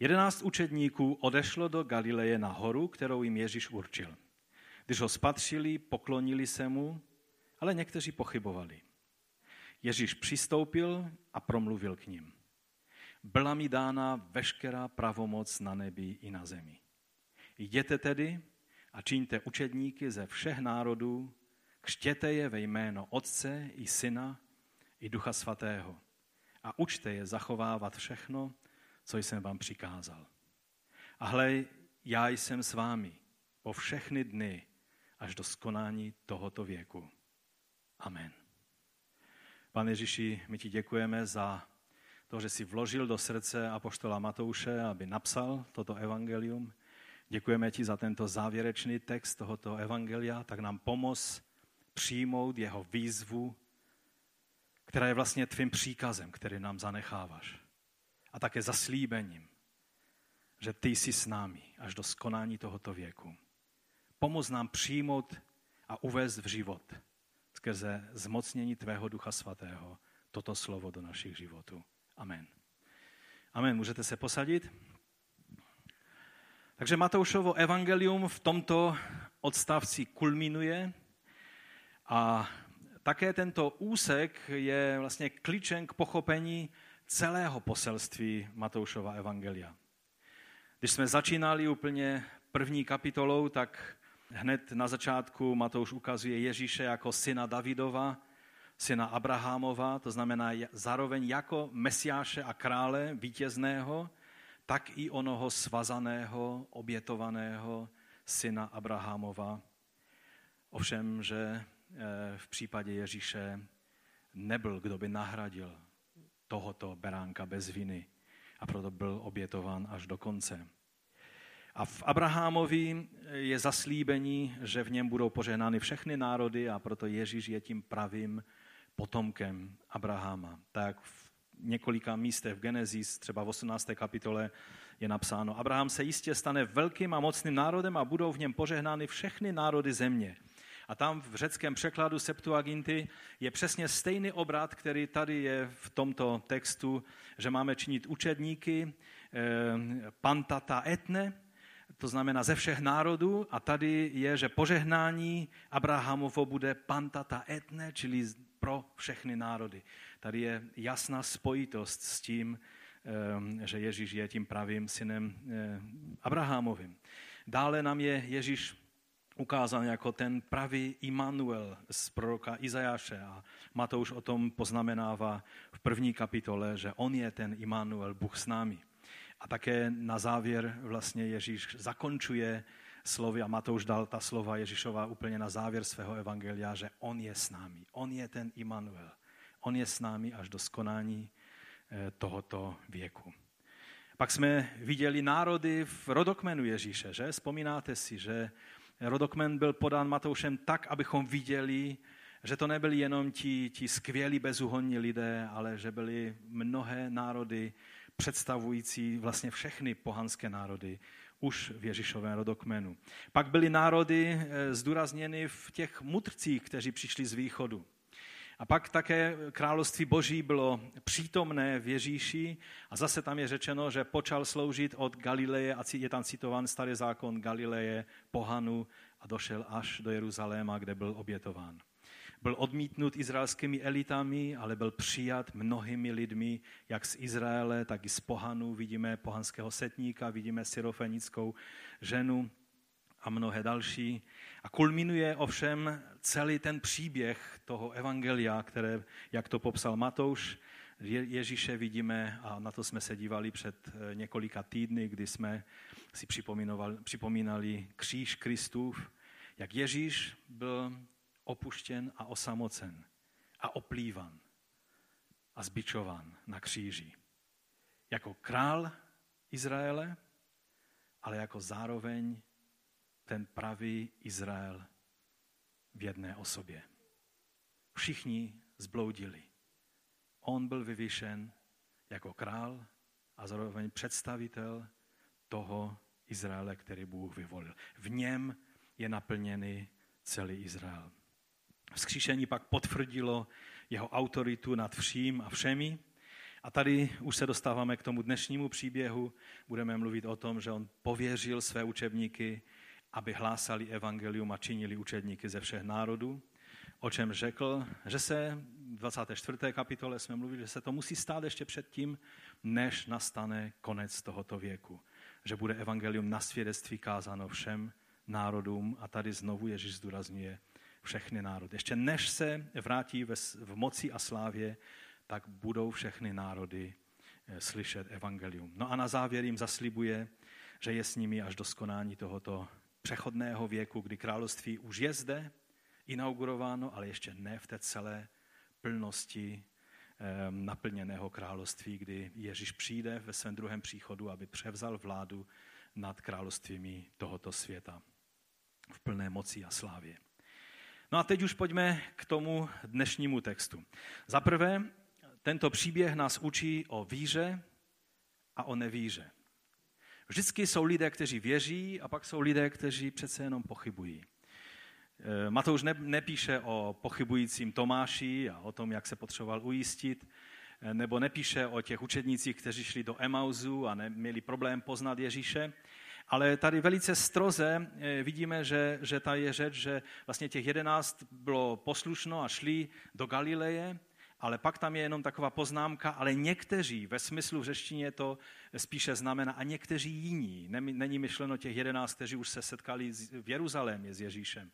Jedenáct učedníků odešlo do Galileje na horu, kterou jim Ježíš určil. Když ho spatřili, poklonili se mu, ale někteří pochybovali. Ježíš přistoupil a promluvil k ním. Byla mi dána veškerá pravomoc na nebi i na zemi. Jděte tedy a čiňte učedníky ze všech národů, křtěte je ve jméno Otce i Syna i Ducha Svatého a učte je zachovávat všechno, co jsem vám přikázal. A hle, já jsem s vámi po všechny dny až do skonání tohoto věku. Amen. Pane Ježíši, my ti děkujeme za to, že jsi vložil do srdce apoštola Matouše, aby napsal toto evangelium. Děkujeme ti za tento závěrečný text tohoto evangelia, tak nám pomoz přijmout jeho výzvu, která je vlastně tvým příkazem, který nám zanecháváš. A také zaslíbením, že ty jsi s námi až do skonání tohoto věku. Pomoz nám přijmout a uvést v život skrze zmocnění tvého Ducha Svatého toto slovo do našich životů. Amen. Amen. Můžete se posadit? Takže Matoušovo evangelium v tomto odstavci kulminuje a také tento úsek je vlastně klíčem k pochopení celého poselství Matoušova evangelia. Když jsme začínali úplně první kapitolou, tak hned na začátku Matouš ukazuje Ježíše jako syna Davidova, syna Abrahamova, to znamená zároveň jako mesiáše a krále vítězného, tak i onoho svazaného, obětovaného syna Abrahamova. Ovšem, že Eh, v případě Ježíše nebyl, kdo by nahradil tohoto beránka bez viny a proto byl obětován až do konce. A v Abrahamovi je zaslíbení, že v něm budou požehnány všechny národy a proto Ježíš je tím pravým potomkem Abrahama. Tak v několika místech v Genesis, třeba v 18. kapitole, je napsáno, Abraham se jistě stane velkým a mocným národem a budou v něm požehnány všechny národy země. A tam v řeckém překladu Septuaginty je přesně stejný obrat, který tady je v tomto textu, že máme činit učedníky, eh, pantata etne, to znamená ze všech národů, a tady je, že požehnání Abrahamovo bude pantata etne, čili pro všechny národy. Tady je jasná spojitost s tím, eh, že Ježíš je tím pravým synem eh, Abrahamovým. Dále nám je Ježíš ukázán jako ten pravý Immanuel z proroka Izajáše. A Matouš o tom poznamenává v první kapitole, že on je ten Immanuel, Bůh s námi. A také na závěr vlastně Ježíš zakončuje slovy a Matouš dal ta slova Ježíšova úplně na závěr svého evangelia, že on je s námi. On je ten Immanuel. On je s námi až do skonání eh, tohoto věku. Pak jsme viděli národy v rodokmenu Ježíše, že? Vzpomínáte si, že rodokmen byl podán Matoušem tak, abychom viděli, že to nebyli jenom ti, ti skvělí bezuhonní lidé, ale že byly mnohé národy představující vlastně všechny pohanské národy už v Ježíšovém rodokmenu. Pak byly národy eh, zdůrazněny v těch mudrcích, kteří přišli z východu. A pak také království boží bylo přítomné v Ježíši a zase tam je řečeno, že počal sloužit od Galileje, a je tam citován starý zákon Galileje, pohanu a došel až do Jeruzaléma, kde byl obětován. Byl odmítnut izraelskými elitami, ale byl přijat mnohými lidmi, jak z Izraele, tak i z pohanů. Vidíme pohanského setníka, vidíme syrofenickou ženu, a mnohé další. A kulminuje ovšem celý ten příběh toho evangelia, které, jak to popsal Matouš, Ježíše vidíme, a na to jsme se dívali před eh, několika týdny, kdy jsme si připomínali kříž Kristův, jak Ježíš byl opuštěn a osamocen a oplývan a zbičovan na kříži. Jako král Izraele, ale jako zároveň ten pravý Izrael v jedné osobě. Všichni zbloudili. On byl vyvýšen jako král a zároveň představitel toho Izraele, který Bůh vyvolil. V něm je naplněný celý Izrael. Vzkříšení pak potvrdilo jeho autoritu nad vším a všemi A tady už se dostáváme k tomu dnešnímu příběhu. Budeme mluvit o tom, že on pověřil své učebníky, aby hlásali evangelium a činili učedníky ze všech národů. O čem řekl, že se v 24. kapitole jsme mluvili, že se to musí stát ještě předtím, než nastane konec tohoto věku. Že bude evangelium na svědectví kázáno všem národům a tady znovu Ježíš zdůrazňuje všechny národy. Ještě než se vrátí v moci a slávě, tak budou všechny národy eh, slyšet evangelium. No a na závěr jim zaslibuje, že je s nimi až do skonání tohoto přechodného věku, kdy království už je zde, inaugurováno, ale ještě ne v té celé plnosti um, naplněného království, kdy Ježíš přijde ve svém druhém příchodu, aby převzal vládu nad královstvími tohoto světa v plné moci a slávě. No a teď už pojďme k tomu dnešnímu textu. Za prvé, tento příběh nás učí o víře a o nevíře. Vždycky jsou lidé, kteří věří a pak jsou lidé, kteří přece jenom pochybují. E, Matouš nepíše o pochybujícím Tomáši a o tom, jak se potřeboval ujistit, e, nebo nepíše o těch učednících, kteří šli do Emauzu a neměli problém poznat Ježíše, ale tady velice stroze e, vidíme, že, že ta je řeč, že vlastně těch jedenáct bylo poslušno a šli do Galileje ale pak tam je jenom taková poznámka, ale někteří, ve smyslu v řeštině to spíše znamená, a někteří jiní. Není myšleno těch jedenáct, kteří už se setkali v Jeruzalémě s Ježíšem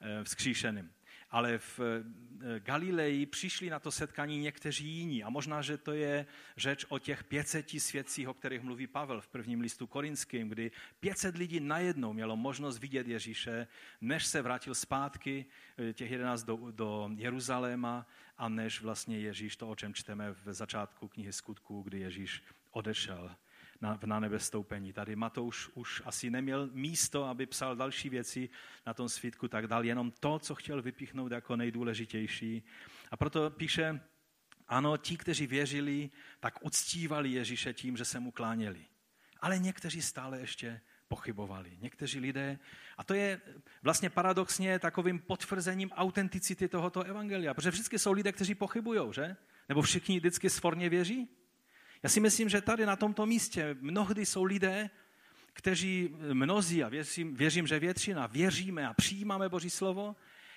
eh, vzkříšeným ale v eh, Galileji přišli na to setkání někteří jiní. A možná, že to je řeč o těch 500 svědcích, o kterých mluví Pavel v prvním listu korinským, kdy 500 lidí najednou mělo možnost vidět Ježíše, než se vrátil zpátky eh, těch 11 do, do Jeruzaléma a než vlastně Ježíš, to o čem čteme v začátku knihy skutků, kdy Ježíš odešel na, na nebestoupení. Tady Matouš už asi neměl místo, aby psal další věci na tom svítku, tak dal jenom to, co chtěl vypíchnout jako nejdůležitější. A proto píše, ano, ti, kteří věřili, tak uctívali Ježíše tím, že se mu kláněli. Ale někteří stále ještě pochybovali. Někteří lidé, a to je vlastně paradoxně takovým potvrzením autenticity tohoto evangelia, protože vždycky jsou lidé, kteří pochybují, že? Nebo všichni vždycky svorně věří? Já si myslím, že tady na tomto místě mnohdy jsou lidé, kteří mnozí, a věřím, věřím, že většina, věříme a přijímáme Boží slovo,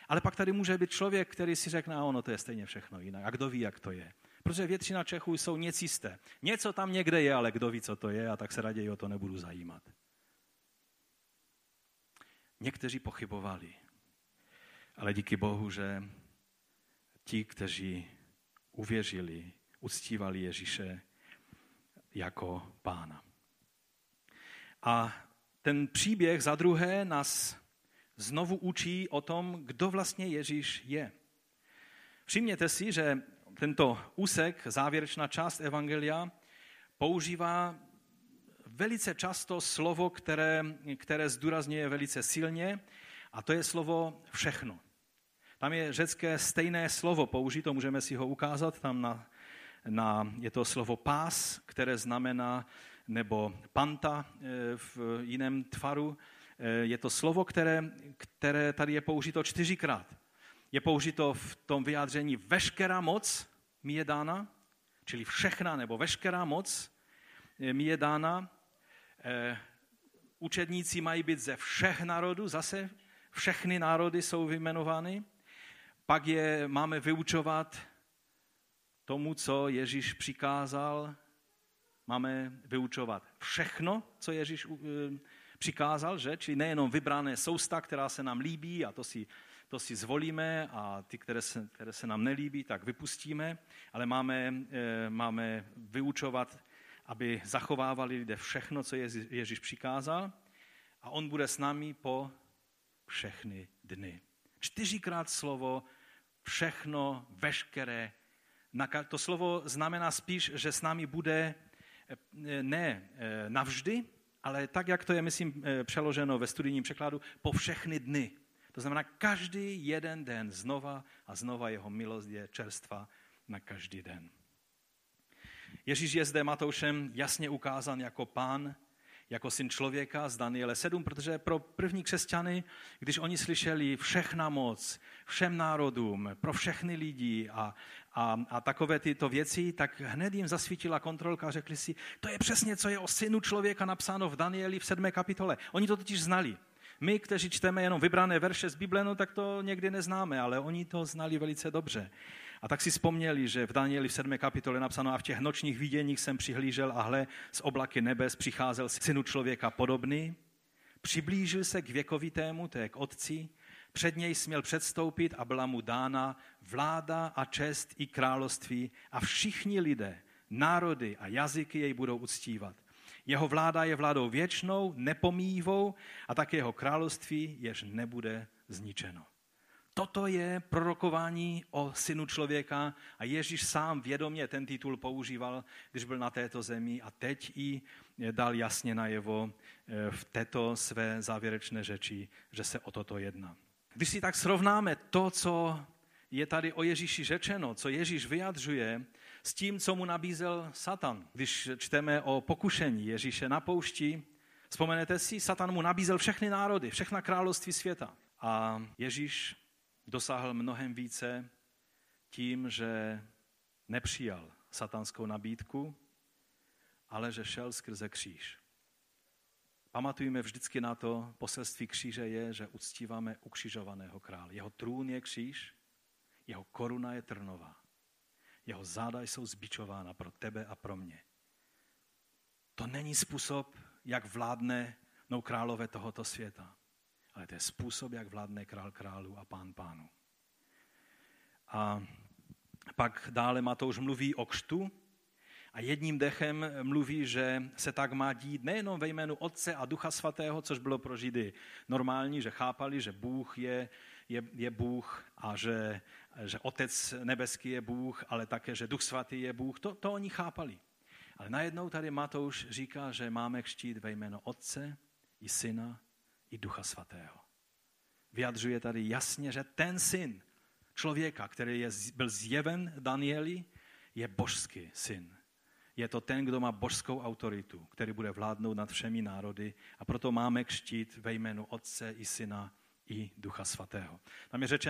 ale pak tady může být člověk, který si řekne, ono to je stejně všechno jinak. A kdo ví, jak to je? Protože většina Čechů jsou něcisté. Něco tam někde je, ale kdo ví, co to je, a tak se raději o to nebudu zajímat. Někteří pochybovali, ale díky Bohu, že ti, kteří uvěřili, uctívali Ježíše, jako pána. A ten příběh za druhé nás znovu učí o tom, kdo vlastně Ježíš je. Všimněte si, že tento úsek, závěrečná část Evangelia, používá velice často slovo, které, které zdůrazňuje velice silně, a to je slovo všechno. Tam je řecké stejné slovo použito, můžeme si ho ukázat tam na na, je to slovo pás, které znamená, nebo panta eh, v jiném tvaru. Eh, je to slovo, které, které tady je použito čtyřikrát. Je použito v tom vyjádření veškerá moc mi je dána, čili všechna nebo veškerá moc eh, mi je dána. Učedníci mají být ze všech národů, zase všechny národy jsou vyjmenovány. Pak je máme vyučovat tomu, co Ježíš přikázal, máme vyučovat všechno, co Ježíš uh, přikázal, že? Čili nejenom vybrané sousta, která se nám líbí a to si, to si zvolíme a ty, které se, které se nám nelíbí, tak vypustíme, ale máme, eh, máme vyučovat, aby zachovávali lidé všechno, co Ježíš přikázal a on bude s námi po všechny dny. Čtyřikrát slovo všechno, veškeré, to slovo znamená spíš, že s námi bude eh, ne eh, navždy, ale tak, jak to je, myslím, eh, přeloženo ve studijním překladu, po všechny dny. To znamená, každý jeden den znova a znova jeho milost je čerstva na každý den. Ježíš je zde Matoušem jasně ukázán jako pán, jako syn člověka z Daniele 7, protože pro první křesťany, když oni slyšeli všechna moc, všem národům, pro všechny lidi a, a, a takové tyto věci, tak hned jim zasvítila kontrolka a řekli si, to je přesně, co je o synu člověka napsáno v Danieli v 7. kapitole. Oni to totiž znali. My, kteří čteme jenom vybrané verše z Bible, no, tak to někdy neznáme, ale oni to znali velice dobře. A tak si vzpomněli, že v Danieli v 7. kapitole napsáno a v těch nočních viděních jsem přihlížel a hle, z oblaky nebes přicházel synu člověka podobný, přiblížil se k věkovitému, to je k otci, před něj směl předstoupit a byla mu dána vláda a čest i království a všichni lidé, národy a jazyky jej budou uctívat. Jeho vláda je vládou věčnou, nepomývou a tak jeho království jež nebude zničeno. Toto je prorokování o synu člověka a Ježíš sám vědomě ten titul používal, když byl na této zemi a teď i dal jasně najevo eh, v této své závěrečné řeči, že se o toto jedná. Když si tak srovnáme to, co je tady o Ježíši řečeno, co Ježíš vyjadřuje, s tím, co mu nabízel Satan. Když čteme o pokušení Ježíše na poušti, vzpomenete si, Satan mu nabízel všechny národy, všechna království světa. A Ježíš dosáhl mnohem více tím, že nepřijal satanskou nabídku, ale že šel skrze kříž. Pamatujeme vždycky na to, poselství kříže je, že uctíváme ukřižovaného krále. Jeho trůn je kříž, jeho koruna je trnová. Jeho záda jsou zbičována pro tebe a pro mě. To není způsob, jak vládne no králové tohoto světa, ale to je způsob, jak vládne král králu a pán pánu. A pak dále Matouš mluví o křtu a jedním dechem mluví, že se tak má dít nejenom ve jménu Otce a Ducha Svatého, což bylo pro Židy normální, že chápali, že Bůh je, je, je Bůh a že, že Otec nebeský je Bůh, ale také, že Duch Svatý je Bůh. To, to oni chápali. Ale najednou tady Matouš říká, že máme křtít ve jméno Otce i Syna i Ducha Svatého. Vyjadřuje tady jasně, že ten syn člověka, který je, byl zjeven Danieli, je božský syn. Je to ten, kdo má božskou autoritu, který bude vládnout nad všemi národy a proto máme křtít ve jménu Otce i Syna i Ducha Svatého. Tam je řečeno,